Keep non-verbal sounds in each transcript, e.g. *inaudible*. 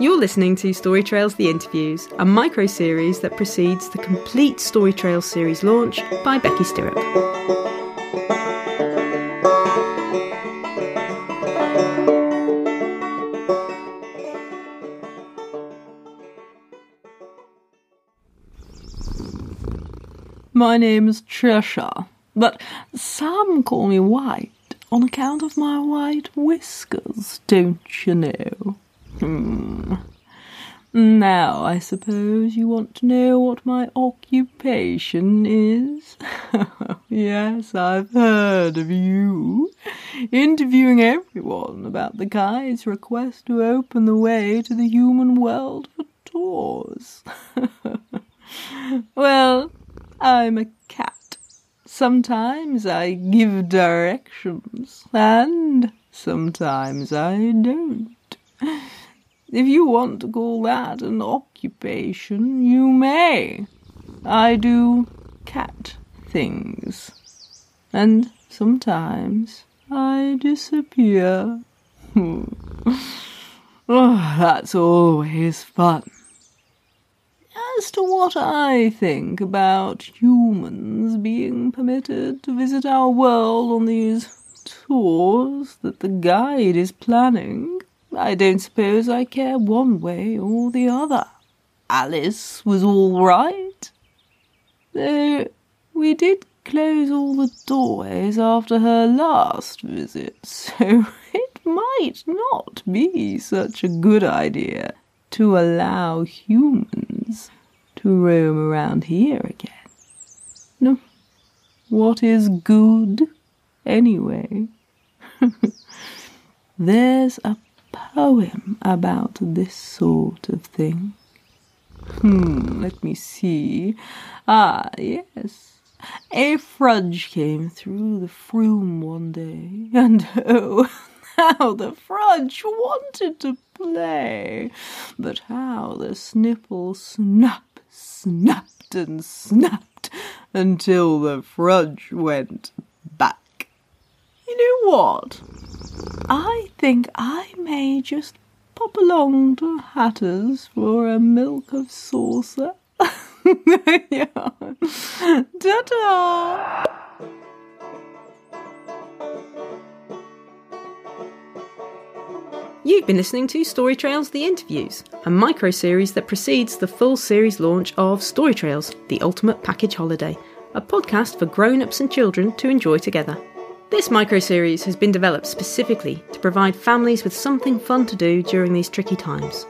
You're listening to Story Trails The Interviews, a micro series that precedes the complete Story Trails series launch by Becky Stirrup. My name's Trisha, but some call me White on account of my white whiskers, don't you know? Hmm. Now, I suppose you want to know what my occupation is? *laughs* yes, I've heard of you. Interviewing everyone about the guy's request to open the way to the human world for tours. *laughs* well, I'm a cat. Sometimes I give directions, and sometimes I don't. If you want to call that an occupation, you may. I do cat things. And sometimes I disappear. *laughs* oh, that's always fun. As to what I think about humans being permitted to visit our world on these tours that the guide is planning, I don't suppose I care one way or the other. Alice was all right. Though we did close all the doorways after her last visit, so *laughs* it might not be such a good idea to allow humans to roam around here again. No, what is good, anyway? *laughs* There's a poem about this sort of thing. Hmm, let me see. Ah, yes. A Frudge came through the Froom one day, *laughs* and oh, how the Frudge wanted to play, but how the Snipple snap, snapped and snapped until the Frudge went back. You know what? I think I may just pop along to Hatter's for a milk of saucer. *laughs* yeah. Ta-ta! You've been listening to Story Trails The Interviews, a micro series that precedes the full series launch of Story Trails The Ultimate Package Holiday, a podcast for grown ups and children to enjoy together. This micro series has been developed specifically to provide families with something fun to do during these tricky times.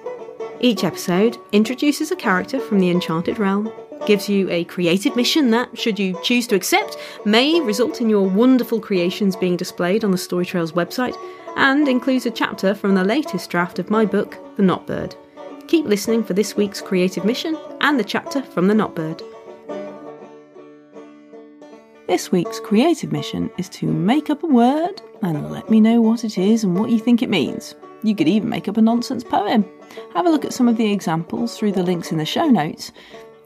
Each episode introduces a character from the Enchanted Realm, gives you a creative mission that, should you choose to accept, may result in your wonderful creations being displayed on the Story Trails website, and includes a chapter from the latest draft of my book, The Not Bird. Keep listening for this week's creative mission and the chapter from The Not Bird. This week's creative mission is to make up a word and let me know what it is and what you think it means. You could even make up a nonsense poem. Have a look at some of the examples through the links in the show notes.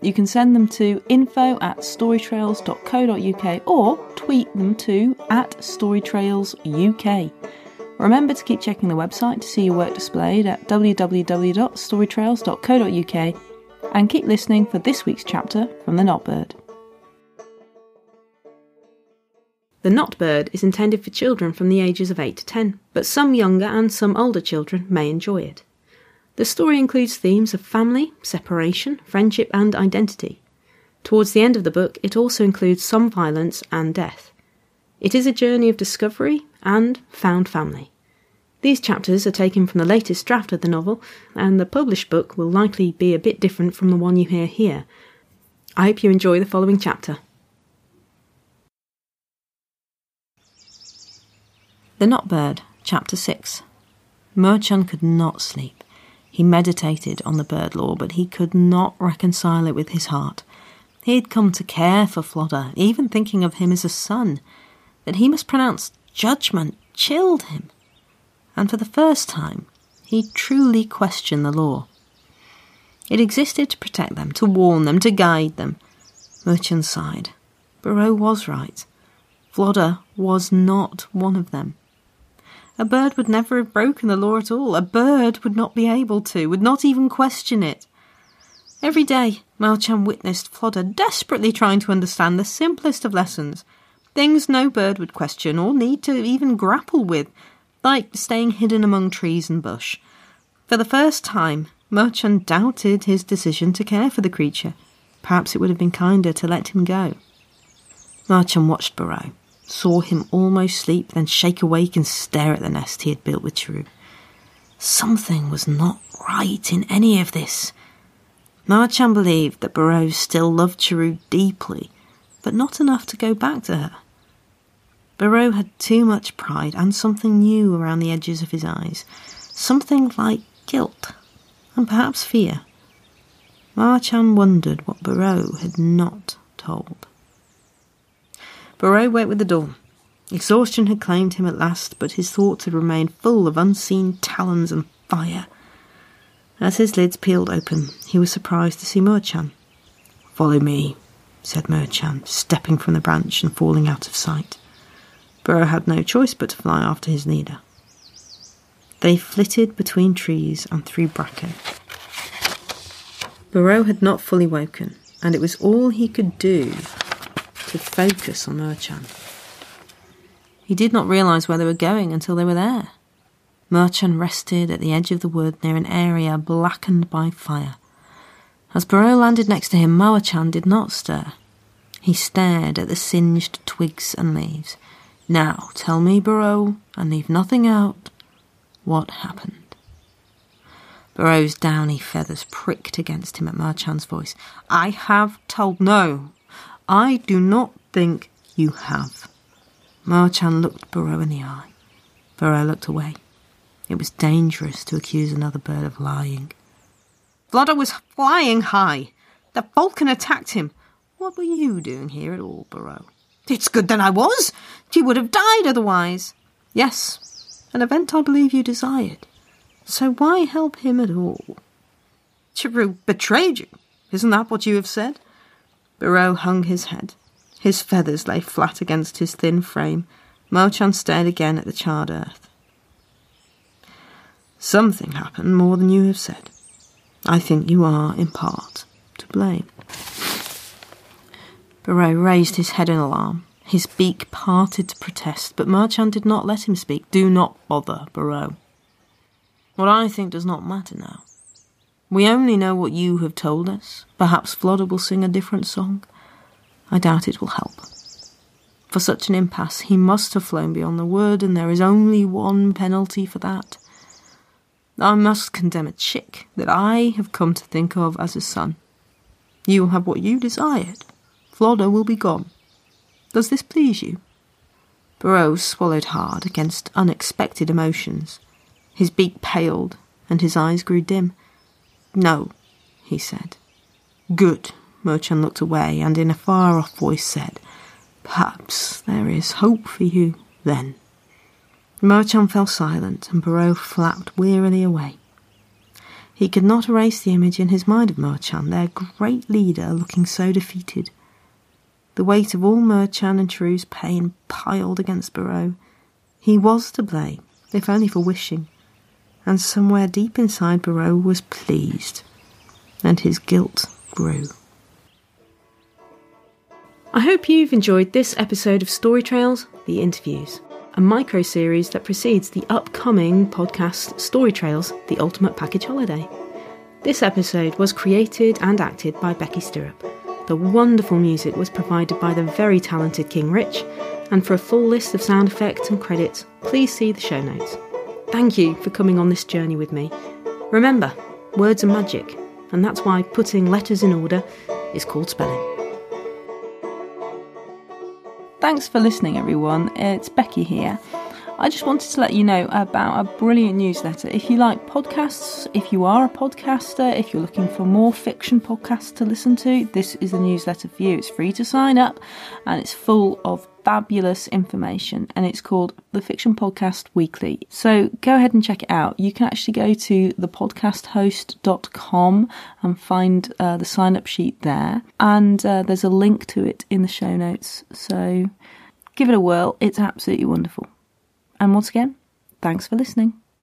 You can send them to info at storytrails.co.uk or tweet them to at storytrailsuk. Remember to keep checking the website to see your work displayed at www.storytrails.co.uk and keep listening for this week's chapter from The Not The Not Bird is intended for children from the ages of 8 to 10, but some younger and some older children may enjoy it. The story includes themes of family, separation, friendship, and identity. Towards the end of the book, it also includes some violence and death. It is a journey of discovery and found family. These chapters are taken from the latest draft of the novel, and the published book will likely be a bit different from the one you hear here. I hope you enjoy the following chapter. The Not Bird, Chapter 6. Marchand could not sleep. He meditated on the bird law, but he could not reconcile it with his heart. He had come to care for Flodder, even thinking of him as a son. That he must pronounce judgment chilled him. And for the first time, he truly questioned the law. It existed to protect them, to warn them, to guide them. Marchand sighed. Barreau was right. Flodder was not one of them. A bird would never have broken the law at all. A bird would not be able to, would not even question it. Every day, Marchand witnessed Flodder desperately trying to understand the simplest of lessons, things no bird would question or need to even grapple with, like staying hidden among trees and bush. For the first time, Marchand doubted his decision to care for the creature. Perhaps it would have been kinder to let him go. Marchand watched Burrow, saw him almost sleep, then shake awake and stare at the nest he had built with Chirrut. Something was not right in any of this. Marchand believed that Burrow still loved Chirrut deeply, but not enough to go back to her. Burrow had too much pride and something new around the edges of his eyes, something like guilt and perhaps fear. Marchand wondered what Burrow had not told. Burrow went with the dawn. Exhaustion had claimed him at last, but his thoughts had remained full of unseen talons and fire. As his lids peeled open, he was surprised to see Marchand. Follow me, said Marchand, stepping from the branch and falling out of sight. Burrow had no choice but to fly after his leader. They flitted between trees and through bracken. Burrow had not fully woken, and it was all he could do to focus on Marchand. He did not realise where they were going until they were there. Marchand rested at the edge of the wood near an area blackened by fire. As Burrow landed next to him, Marchand did not stir. He stared at the singed twigs and leaves. Now, tell me, Burrow, and leave nothing out, what happened. Burrow's downy feathers pricked against him at Marchand's voice. I have told no. I do not think you have. Marchand looked Burrow in the eye. Burrow looked away. It was dangerous to accuse another bird of lying. Flodder was flying high. The falcon attacked him. What were you doing here at all, Burrow? It's good that I was. He would have died otherwise. Yes, an event I believe you desired. So why help him at all? Chirrut betrayed you. Isn't that what you have said? Burrow hung his head. His feathers lay flat against his thin frame. Marchand stared again at the charred earth. Something happened more than you have said. I think you are, in part, to blame. Burrow raised his head in alarm. His beak parted to protest, but Marchand did not let him speak. Do not bother, Burrow. What I think does not matter now. We only know what you have told us. Perhaps Flodder will sing a different song. I doubt it will help. For such an impasse, he must have flown beyond the word, and there is only one penalty for that. I must condemn a chick that I have come to think of as a son. You will have what you desired. Flodder will be gone. Does this please you? Burrow swallowed hard against unexpected emotions. His beak paled, and his eyes grew dim. No, he said. Good. Marchand looked away, and in a far off voice said, Perhaps there is hope for you, then. Marchand fell silent, and Barreau flapped wearily away. He could not erase the image in his mind of Marchand, their great leader, looking so defeated. The weight of all Marchand and Chirrut's pain piled against Barreau. He was to blame, if only for wishing and somewhere deep inside Burrow was pleased, and his guilt grew. I hope you've enjoyed this episode of Story Trails The Interviews, a micro series that precedes the upcoming podcast Story Trails The Ultimate Package Holiday. This episode was created and acted by Becky Stirrup. The wonderful music was provided by the very talented King Rich, and for a full list of sound effects and credits, please see the show notes. Thank you for coming on this journey with me. Remember, words are magic, and that's why putting letters in order is called spelling. Thanks for listening, everyone. It's Becky here. I just wanted to let you know about a brilliant newsletter. If you like podcasts, if you are a podcaster, if you're looking for more fiction podcasts to listen to, this is the newsletter for you. It's free to sign up and it's full of fabulous information and it's called the Fiction Podcast Weekly. So go ahead and check it out. You can actually go to thepodcasthost.com and find uh, the sign up sheet there. And uh, there's a link to it in the show notes. So give it a whirl. It's absolutely wonderful. And once again, Thanks for listening.